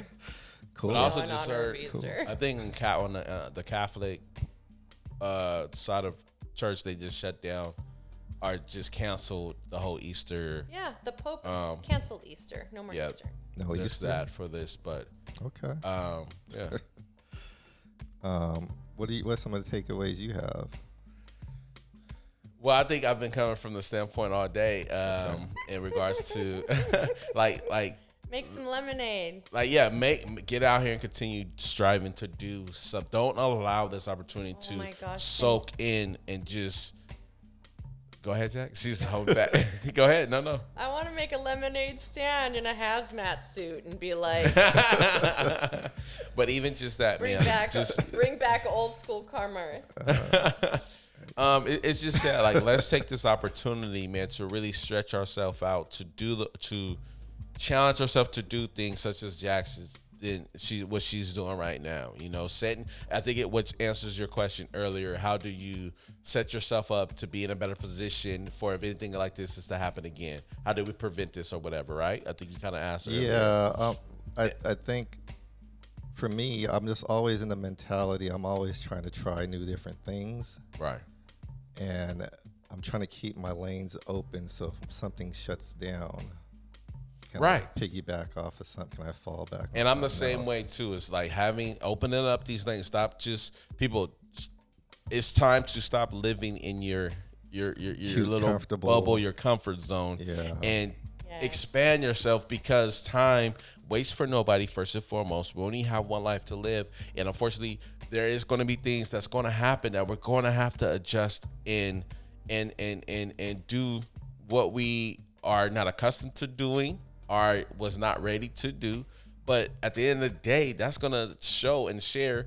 Cool. But I also in just honor of heard. Easter. I think in Ca- on the, uh, the Catholic uh, side of church, they just shut down or just canceled the whole Easter. Yeah, the Pope Um, canceled Easter. No more yeah. Easter. no There's Easter. that for this, but Okay. um, yeah. Um, what do you? What's some of the takeaways you have? Well, I think I've been coming from the standpoint all day um, in regards to like like Make some lemonade. like yeah, make get out here and continue striving to do stuff. Don't allow this opportunity Oh to gosh, soak in and just go ahead, Jack. She's holding back. go ahead. No, no. I want to make a lemonade stand in a hazmat suit and be like, but even just that, bring man. back, Just bring back old school commerce. Um, it- it's just that like let's take this opportunity, man, to really stretch ourselves out to do the to challenge ourselves to do things such as Jackson's in she what she's doing right now. You know, setting I think it which answers your question earlier. How do you set yourself up to be in a better position for if anything like this is to happen again? How do we prevent this or whatever? Right? I think you kind of asked. earlier. Yeah, um, I I think for me, I'm just always in the mentality. I'm always trying to try new different things, Right. And I'm trying to keep my lanes open. So if something shuts down, can Right. I piggyback off of something? Can I fall back? And I'm the same else? way too. It's like having opening up these things. Stop just people. It's time to stop living in your your your, your Cute, little bubble, your comfort zone, Yeah. and Yes. expand yourself because time waits for nobody. First and foremost, we only have one life to live, and unfortunately, there is going to be things that's going to happen that we're going to have to adjust in and and and and do what we are not accustomed to doing or was not ready to do. But at the end of the day, that's going to show and share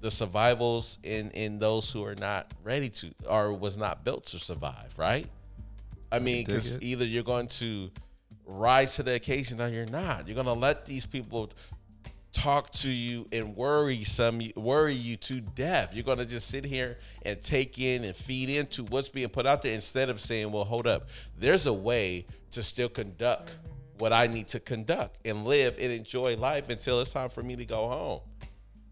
the survivals in in those who are not ready to or was not built to survive, right? I mean, because either you're going to rise to the occasion or you're not. You're going to let these people talk to you and worry some worry you to death. You're going to just sit here and take in and feed into what's being put out there instead of saying, "Well, hold up. There's a way to still conduct mm-hmm. what I need to conduct and live and enjoy life until it's time for me to go home."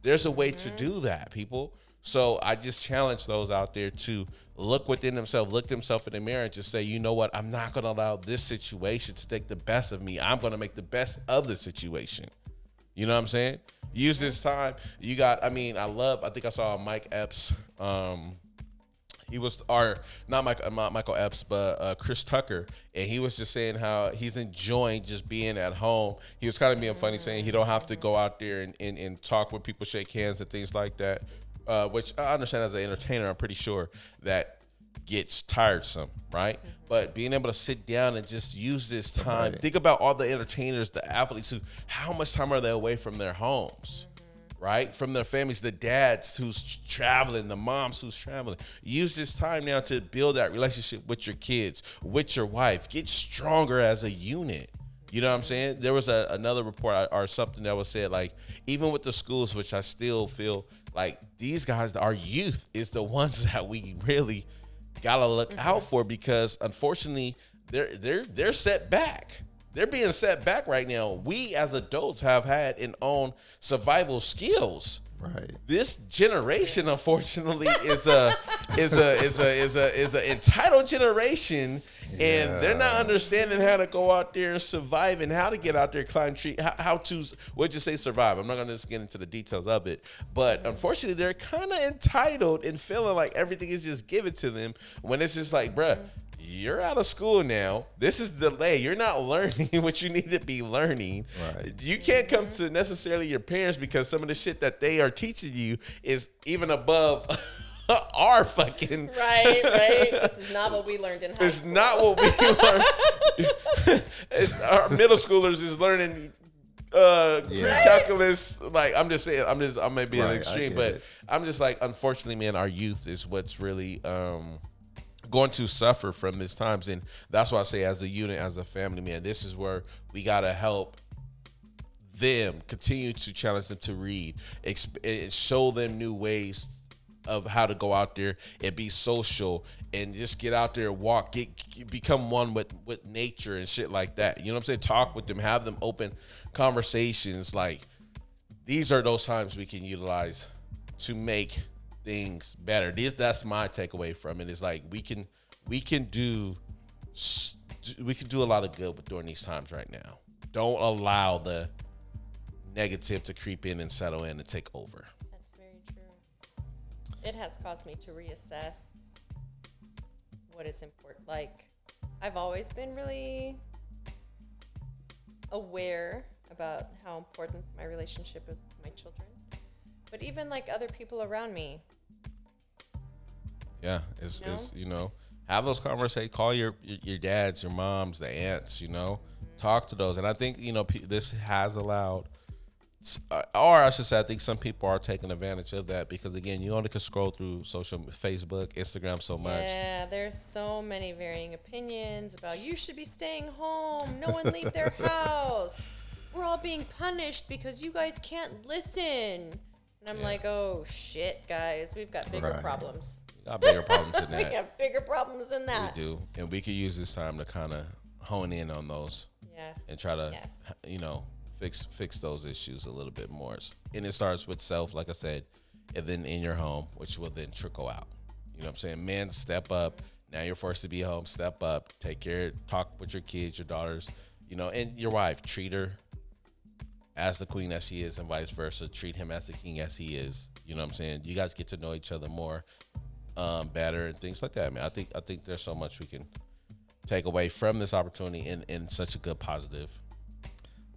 There's a way to mm-hmm. do that, people. So I just challenge those out there to look within themselves, look themselves in the mirror, and just say, you know what? I'm not going to allow this situation to take the best of me. I'm going to make the best of the situation. You know what I'm saying? Use this time. You got. I mean, I love. I think I saw Mike Epps. Um, he was or not Mike, not Michael Epps, but uh, Chris Tucker, and he was just saying how he's enjoying just being at home. He was kind of being funny, saying he don't have to go out there and, and, and talk with people, shake hands, and things like that. Uh, which I understand as an entertainer, I'm pretty sure that gets tiresome, right? Mm-hmm. But being able to sit down and just use this time, Right. think about all the entertainers, the athletes who, how much time are they away from their homes? Mm-hmm. right? From their families, the dads who's traveling, the moms who's traveling. Use this time now to build that relationship with your kids, with your wife. Get stronger as a unit. You know what I'm saying? There was a, another report or something that was said like even with the schools, which I still feel like these guys, our youth, is the ones that we really gotta look mm-hmm. out for because unfortunately they're they're they're set back. They're being set back right now. We as adults have had and own survival skills. Right. This generation, unfortunately, is a is a is a is a is a entitled generation, and they're not understanding how to go out there and survive and how to get out there, climb tree, how, how to what'd you say survive. I'm not gonna just get into the details of it, but unfortunately, they're kind of entitled and feeling like everything is just given to them when it's just like, bruh. You're out of school now. This is delay. You're not learning what you need to be learning. Right. You can't come to necessarily your parents because some of the shit that they are teaching you is even above our fucking. Right, right. this is not what we learned in high school. It's school. not what we learn. it's our middle schoolers is learning uh Yeah. calculus like i'm just saying i'm just i may be an Right, I extreme but it. i'm just like unfortunately man our youth is what's really um going to suffer from these times. And that's why i say as a unit as a family man this is where we got to help them continue to challenge them to read exp- and show them new ways of how to go out there and be social and just get out there and walk get, get- become one with with nature and shit like that. You know what i'm saying? Talk with them have them open conversations. Like these are those times we can utilize to make things better. This that's my takeaway from it. Is like we can we can do we can do a lot of good during these times right now. Don't allow the negative to creep in and settle in and take over. That's very true. It has caused me to reassess what is important. Like, I've always been really aware about how important my relationship is with my children. But even like other people around me, Yeah, it's You know? it's you know have those conversations. Call your, your dads, your moms, the aunts. You know, talk to those. And I think you know this has allowed, uh, or I should say, I think some people are taking advantage of that because again, you only can scroll through social Facebook, Instagram so much. yeah, there's so many varying opinions about you should be staying home. No one leave their house. We're all being punished because you guys can't listen. And I'm like, oh shit, guys, we've got bigger Right. problems. We got bigger problems than that. We have bigger problems than that. We do, and we could use this time to kind of hone in on those Yes. and try to, Yes. you know, fix fix those issues a little bit more. And it starts with self, like I said, and then in your home, which will then trickle out. You know what I'm saying? Men, step up. Now you're forced to be home. Step up. Take care. Talk with your kids, your daughters. You know, and your wife. Treat her as the queen as she is, and vice versa. Treat him as the king as he is. You know what I'm saying? You guys get to know each other more, um, better, and things like that. Man, I think I think there's so much we can take away from this opportunity in in such a good positive.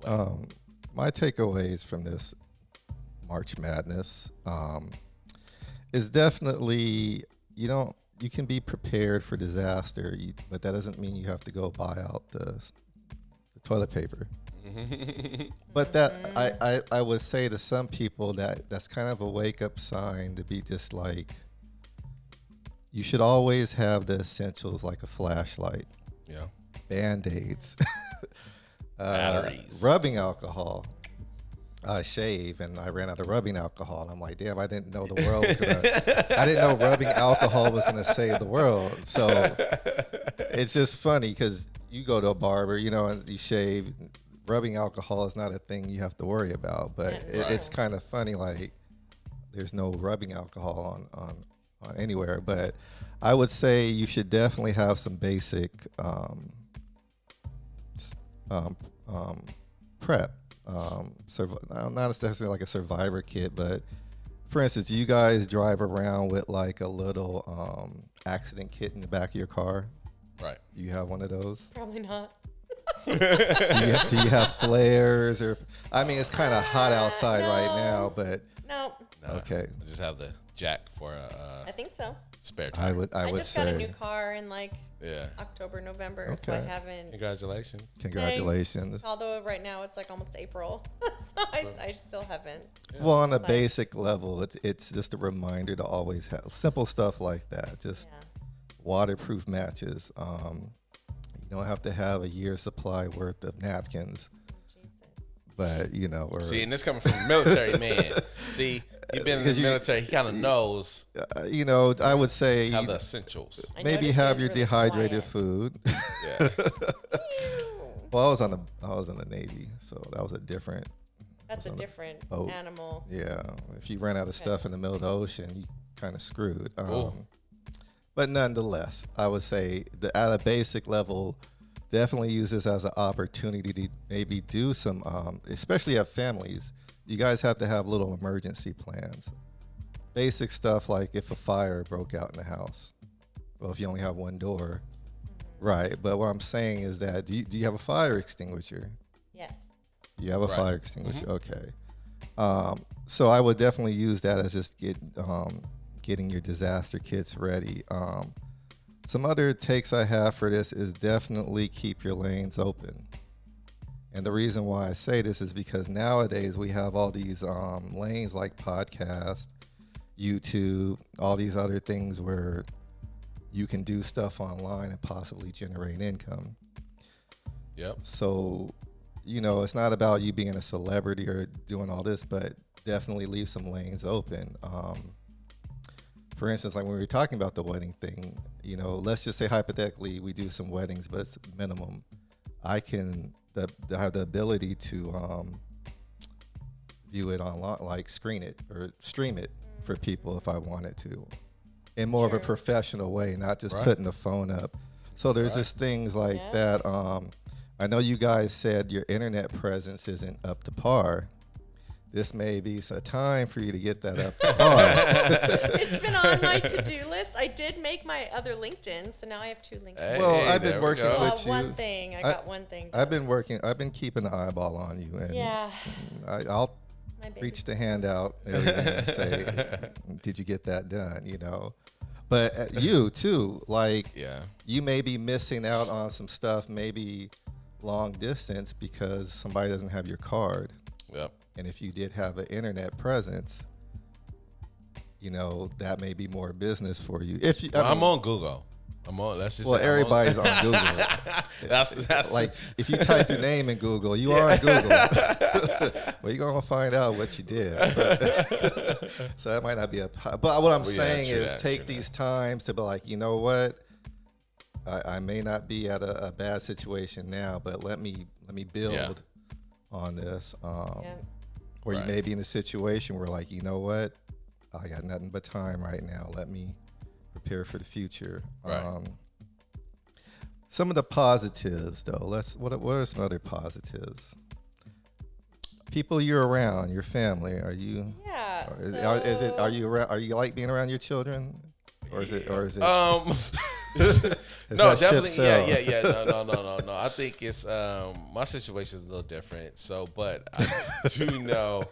Um, my takeaways from this March Madness um, is definitely you don't you can be prepared for disaster, you, but that doesn't mean you have to go buy out the, the toilet paper. but that I, I I would say to some people that that's kind of a wake up sign to be just like you should always have the essentials like a flashlight, Yeah. band aids, uh, Batteries. rubbing alcohol. I shave and I ran out of rubbing alcohol. And I'm like, damn, I didn't know the world was gonna. I didn't know rubbing alcohol was gonna save the world. So it's just funny because you go to a barber, you know, and you shave. Rubbing alcohol is not a thing you have to worry about, but Yeah. it, it's kind of funny. Like there's no rubbing alcohol on on, on anywhere. But I would say you should definitely have some basic um, um, um, prep. Um, surv- not necessarily like a survivor kit, but for instance, you guys drive around with like a little um, accident kit in the back of your car. Right. Do you have one of those? Probably not. Do, you have, do you have flares or? I mean, it's kind of hot outside right now, but No, No, Okay. I just have the jack for a uh, I think so. spare I tire. would I, I, would just say got a new car in like Yeah. October, November, so I haven't. Congratulations. congratulations. Thanks. Although right now it's like almost April, so I, I still haven't. Well, on a Like- basic level, it's it's just a reminder to always have simple stuff like that. Just Yeah. waterproof matches. Um, you don't have to have a year's supply worth of napkins, but you know, or See, and this coming from a military man. See, he been in the you- military. He kind of knows uh, you know, I would say have you- the essentials. Maybe have your really dehydrated quiet. food. Yeah. well, I was on the I was in the Navy, so that was a different. That's a different boat. animal. Yeah, if you ran out of stuff in the middle of the ocean, you kind of screwed. Cool. Um, but nonetheless, I would say that at a basic level, definitely use this as an opportunity to maybe do some, um, especially have families. You guys have to have little emergency plans. Basic stuff like if a fire broke out in the house. Well, if you only have one door, right? But what I'm saying is that do you, do you have a fire extinguisher? Yes. You have a Right. fire extinguisher. Okay. Um, so I would definitely use that as just get um, getting your disaster kits ready. Um, some other takes I have for this is definitely keep your lanes open. And the reason why I say this is because nowadays we have all these um, lanes like podcast, YouTube, all these other things where you can do stuff online and possibly generate income. Yep. So, you know, it's not about you being a celebrity or doing all this, but definitely leave some lanes open. Um, for instance, like when we were talking about the wedding thing, you know, let's just say hypothetically we do some weddings, but it's minimum. I can the, the have the ability to um, view it online, like screen it or stream it for people if I wanted to, in more of a professional way, not just Right. putting the phone up. So there's Right. just things like Yeah. that. Um, I know you guys said your internet presence isn't up to par. This may be a time for you to get that up to par. it's been on my to-do list. I did make my other LinkedIn, so now I have two LinkedIn. Hey, Well, I've been there we working go. So, with you. one thing. I I- got one thing. I've been working. I've been keeping an eyeball on you, and Yeah. I, I'll My reach the hand out and say, "Did you get that done?" You know. But uh, you too, like Yeah. you may be missing out on some stuff, maybe long distance because somebody doesn't have your card. Yep. And if you did have an internet presence, you know that may be more business for you. If you, I Well, I'm on Google. I'm on. Let's just well, say I'm on- everybody's on Google. that's that's like if you type your name in Google, you are on Google. well, you're gonna find out what you did. But- so that might not be a. But what I'm Well, yeah, saying true is that, take true these times to be like, you know what. I, I may not be at a, a bad situation now, but let me let me build Yeah. on this. Um, Yeah. Or Right. you may be in a situation where like you know what i got nothing but time right now let me prepare for the future Right. um, some of the positives though let's what, are- what are some other positives people you're around your family are you Yeah. are, is, are, is it are you around are you like being around your children or is it or is it Um. no, definitely. Yeah, yeah, yeah. No, no, no, no, no. I think it's um my situation is a little different. So, but I do know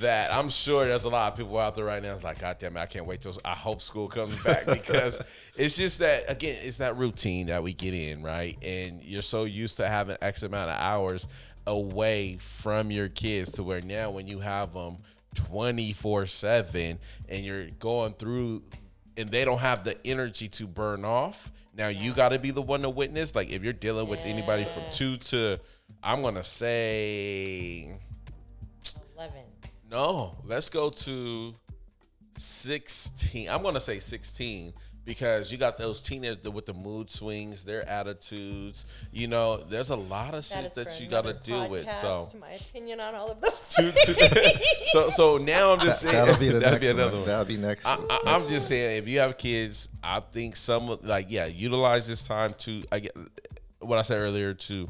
that I'm sure there's a lot of people out there right now. It's like, God damn it, I can't wait till I hope school comes back because it's just that again, it's that routine that we get in, right? And you're so used to having X amount of hours away from your kids to where now when you have them 24 7 and you're going through and they don't have the energy to burn off. Now you got to be the one to witness. Like if you're dealing with anybody from two to, I'm gonna say Eleven. no. Let's go to sixteen. I'm gonna say sixteen because you got those teenagers with the mood swings, their attitudes. You know, there's a lot of That shit is that you got to another deal with. So, podcast, my opinion on all of this. to- to- so, so now I'm just saying That'll be the that'd next another one. one. That'll be next. I, I, I'm just saying, if you have kids, I think some of- like yeah, utilize this time to I get what I said earlier to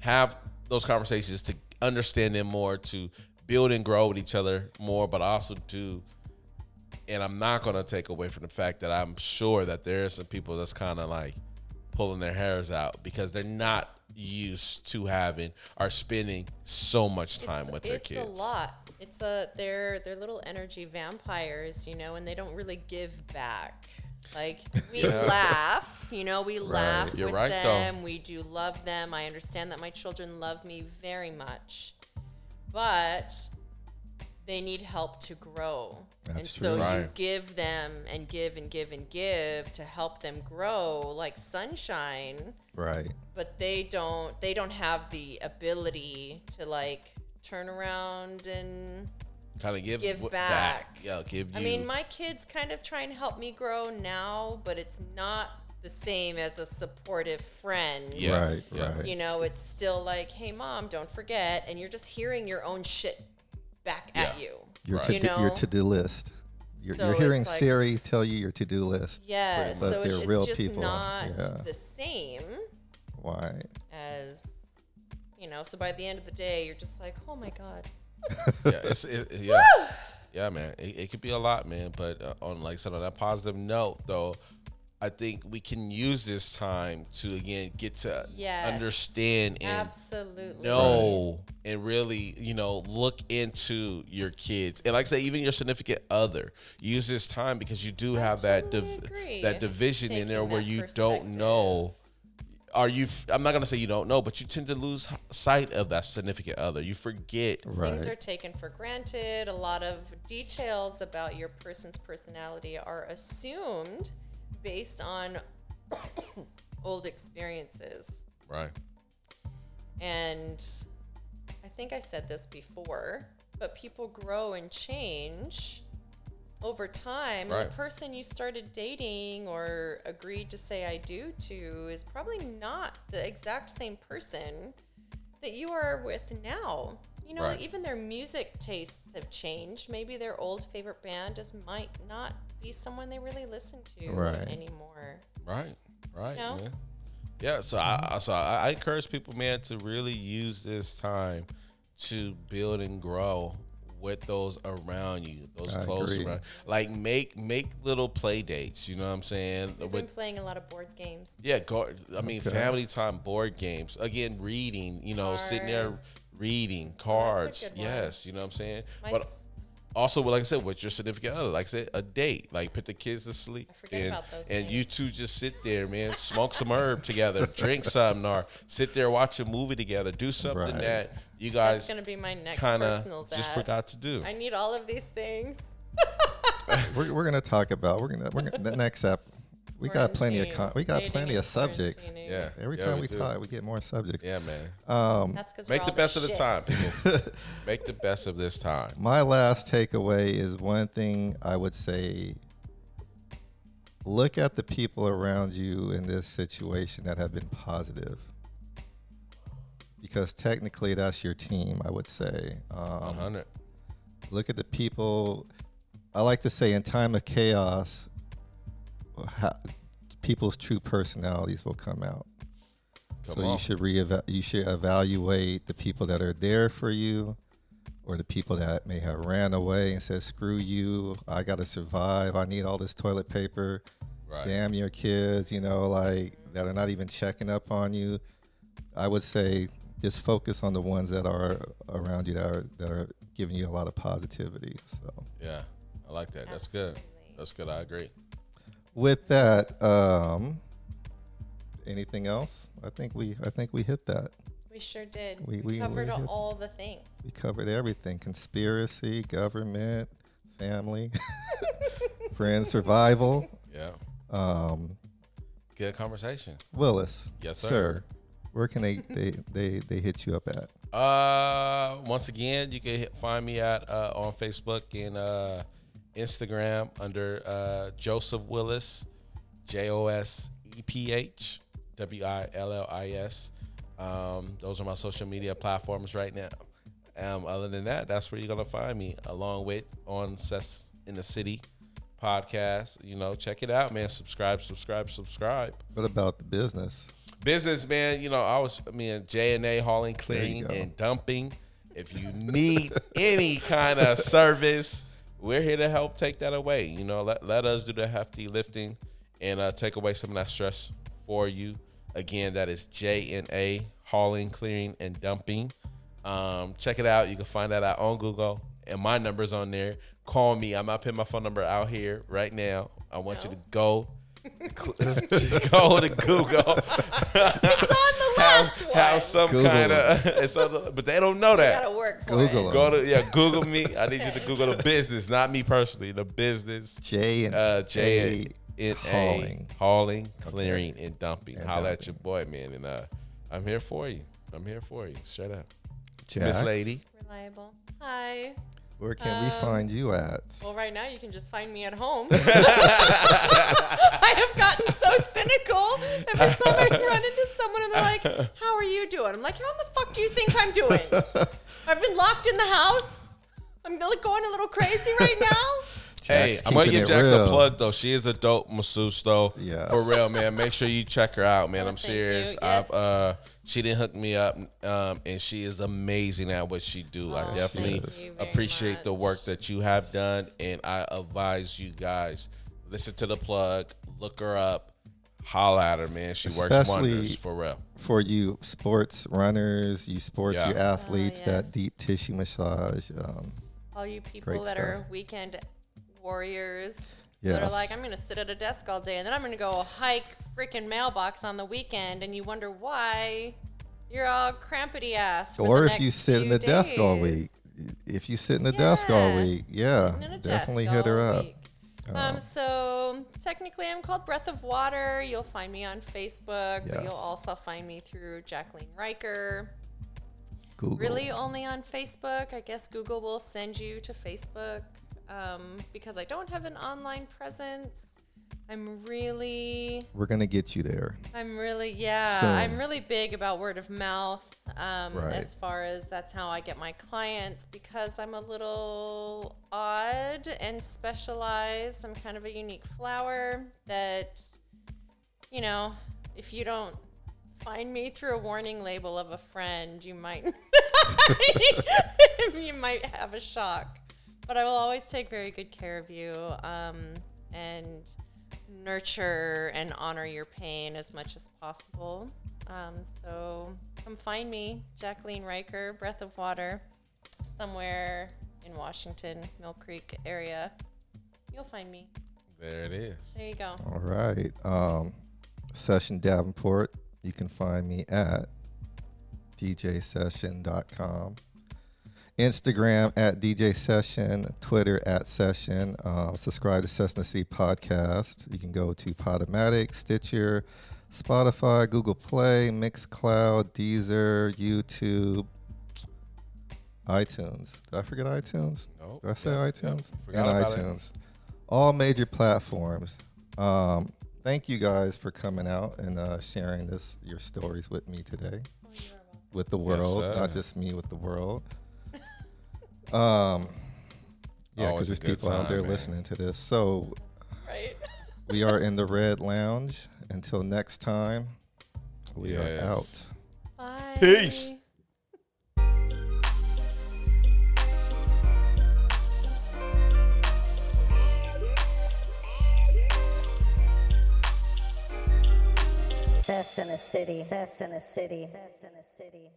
have those conversations to understand them more, to build and grow with each other more, but also to. And I'm not gonna take away from the fact that I'm sure that there are some people that's kind of like pulling their hairs out because they're not used to having or spending so much time it's, with their it's kids. a lot. It's a they're they're little energy vampires, you know, and they don't really give back. Like we Yeah. laugh, you know, we laugh You're with right, though. them. We do love them. I understand that my children love me very much, but they need help to grow. And That's so true. you Right. give them and give and give and give to help them grow like sunshine right. but they don't they don't have the ability to like turn around and Kind of give Give w- back. Yeah, give you. I mean my kids kind of try and help me grow now, but it's not the same as a supportive friend. Yeah. Right. yeah. Right. You know, it's still like, "Hey mom, don't forget." And you're just hearing your own shit back at you. Your Right. to You do, your know? to do list. You're, So you're hearing like- Siri tell you your to do list. Yes, But so they're it's, real it's just people, not yeah. the same Why? as you know, so by the end of the day, you're just like, "Oh my god." yeah, it's it, yeah, yeah, man. It, it could be a lot, man. But uh, on like some of that positive note, though, I think we can use this time to again get to Yes. understand and Absolutely. know and really, you know, look into your kids and like I say, even your significant other. Use this time because you do have that div- that division in there where you don't know. Are you? i'm not gonna say you don't know, but you tend to lose sight of that significant other. You forget Right. Things are taken for granted. A lot of details about your person's personality are assumed based on old experiences. right. And I think I said this before, but people grow and change over time. Right. the person you started dating or agreed to say I do to is probably not the exact same person that you are with now. You know, Right. even their music tastes have changed. Maybe their old favorite band just might not be someone they really listen to Right. anymore. Right, right, No? man. Yeah, so I I- so I, I encourage people, man, to really use this time to build and grow with those around you, those I close agree. around. Like make make little play dates. You know what I'm saying? We've been playing a lot of board games. yeah, go. I mean, Okay. family time, board games. Again, reading. You know, sitting there Cards. reading cards. good one. yes, you know what I'm saying. My but s- also, like I said, with your significant other, like I said, a date, like put the kids to sleep, I forget and, about those and you two just sit there, man, smoke some herb together, drink something, or sit there watch a movie together, do something Right. that you That's guys gonna be my next kind of just ad. forgot to do. I need all of these things. We're, we're gonna talk about we're gonna we're gonna the next up. We got plenty of con- we got Dating plenty in of subjects. quarantine. yeah, Every yeah, time we, do. talk, we get more subjects. yeah, man. That's because Make the best of the time, people. Make the best of this time. My last takeaway is one thing I would say look at the people around you in this situation that have been positive. Because technically that's your team, I would say. Um, 100. look at the people. I like to say in time of chaos, ha people's true personalities will come out. Come so on. you should reeva- you should evaluate the people that are there for you, or the people that may have ran away and said, "Screw you! I got to survive. I need all this toilet paper." Right. Damn your kids, you know, like that are not even checking up on you. I would say just focus on the ones that are around you that are that are giving you a lot of positivity. So Yeah, I like that. That's good. That's good. I agree. With that, um, anything else? I think we I think we hit that. We sure did. We- We, we- covered we hit- all the things. We covered everything: conspiracy, government, family, friends, survival. Yeah. Um, Good conversation. Willis, Yes, sir. sir Where can they they, they they hit you up at? Uh, once again, you can find me at uh, on Facebook and uh, Instagram under uh, Joseph Willis. J O S E P H W I L L I S. Um, those are my social media platforms right now. Um, other than that, that's where you're gonna find me, along with on Sess in the City podcast. You know, check it out, man. Subscribe, subscribe, subscribe. What about the business? Business, man. You know, I was, I mean, J and A hauling, cleaning, and dumping. If you need any kind of service, we're here to help take that away. You know, let, let us do the hefty lifting and uh, take away some of that stress for you. Again, that is JNA hauling, clearing, and dumping. Um, check it out. You can find that out on Google, and my number's on there. Call me. I'm not putting my phone number out here right now. I want you to go. go to Google. have, one. have some Google kind of, it's but they don't know that. Gotta work for Google it. it. Go to yeah, Google me. I need you to Google the business, not me personally. The business. J and Uh, J and hauling. Hauling, clearing, and dumping. And Holla at your boy, man, and uh, I'm here for you. I'm here for you. Straight up, Jack. Miss Lady. Reliable. Hi. Where can we Um, find you at? Well, right now you can just find me at home. I have gotten so cynical. Every time I run into someone and they're like, "How are you doing?" I'm like, "How the fuck do you think I'm doing? I've been locked in the house. I'm like going a little crazy right now." Hey, I'm gonna give it Jax a plug though. She is a dope masseuse though. Yeah. For real, man. Make sure you check her out, man. Oh, I'm thank serious. you. I've uh she didn't hook me up um and she is amazing at what she do. I Oh, definitely thank you very appreciate the work that you have done and I advise you guys listen to the plug, look her up, holla at her, man. She works Especially- wonders for real. For you sports runners, you sports, Yeah. you athletes, Oh, that deep tissue massage. Um, All you people that stuff. are weekend warriors that are like, I'm going to sit at a desk all day and then I'm going to go hike freaking mailbox on the weekend, and you wonder why you're all crampity ass. Or if you sit in the desk all week. If you sit in the desk all week, yeah, Sitting in a definitely hit her up. Um, so technically, I'm called Breath of Water. You'll find me on Facebook, but you'll also find me through Jacqueline Riker. Google. Really, only on Facebook. I guess Google will send you to Facebook um, because I don't have an online presence. I'm really, We're gonna get you there. I'm really, yeah, Soon. I'm really big about word of mouth um, Right. as far as that's how I get my clients because I'm a little odd and specialized. I'm kind of a unique flower that, you know, if you don't find me through a warning label of a friend, you might you might have a shock. But I will always take very good care of you um, and nurture and honor your pain as much as possible. Um, so come find me, Jacqueline Riker, Breath of Water, somewhere in Washington, Mill Creek area. You'll find me. There it is. There you go. All right. Um, Session Davenport. You can find me at djsession.com. Instagram at DJ Session, Twitter at Session. Uh, subscribe to Cessna C Podcast. You can go to Podomatic, Stitcher, Spotify, Google Play, Mixcloud, Deezer, YouTube, iTunes. Did I forget iTunes? Nope. Did I say Yep, yep. iTunes? Forgot and about it. iTunes. All major platforms. Um, thank you guys for coming out and uh, sharing this your stories with me today, with the world, sir. not just me, with the world. Um, yeah, because there's good people out there man. listening to this. So Right? we are in the Red Lounge. Until next time, we Yes. are out. Bye. Peace. Cess in a city. Cess in a city. Cess in a city.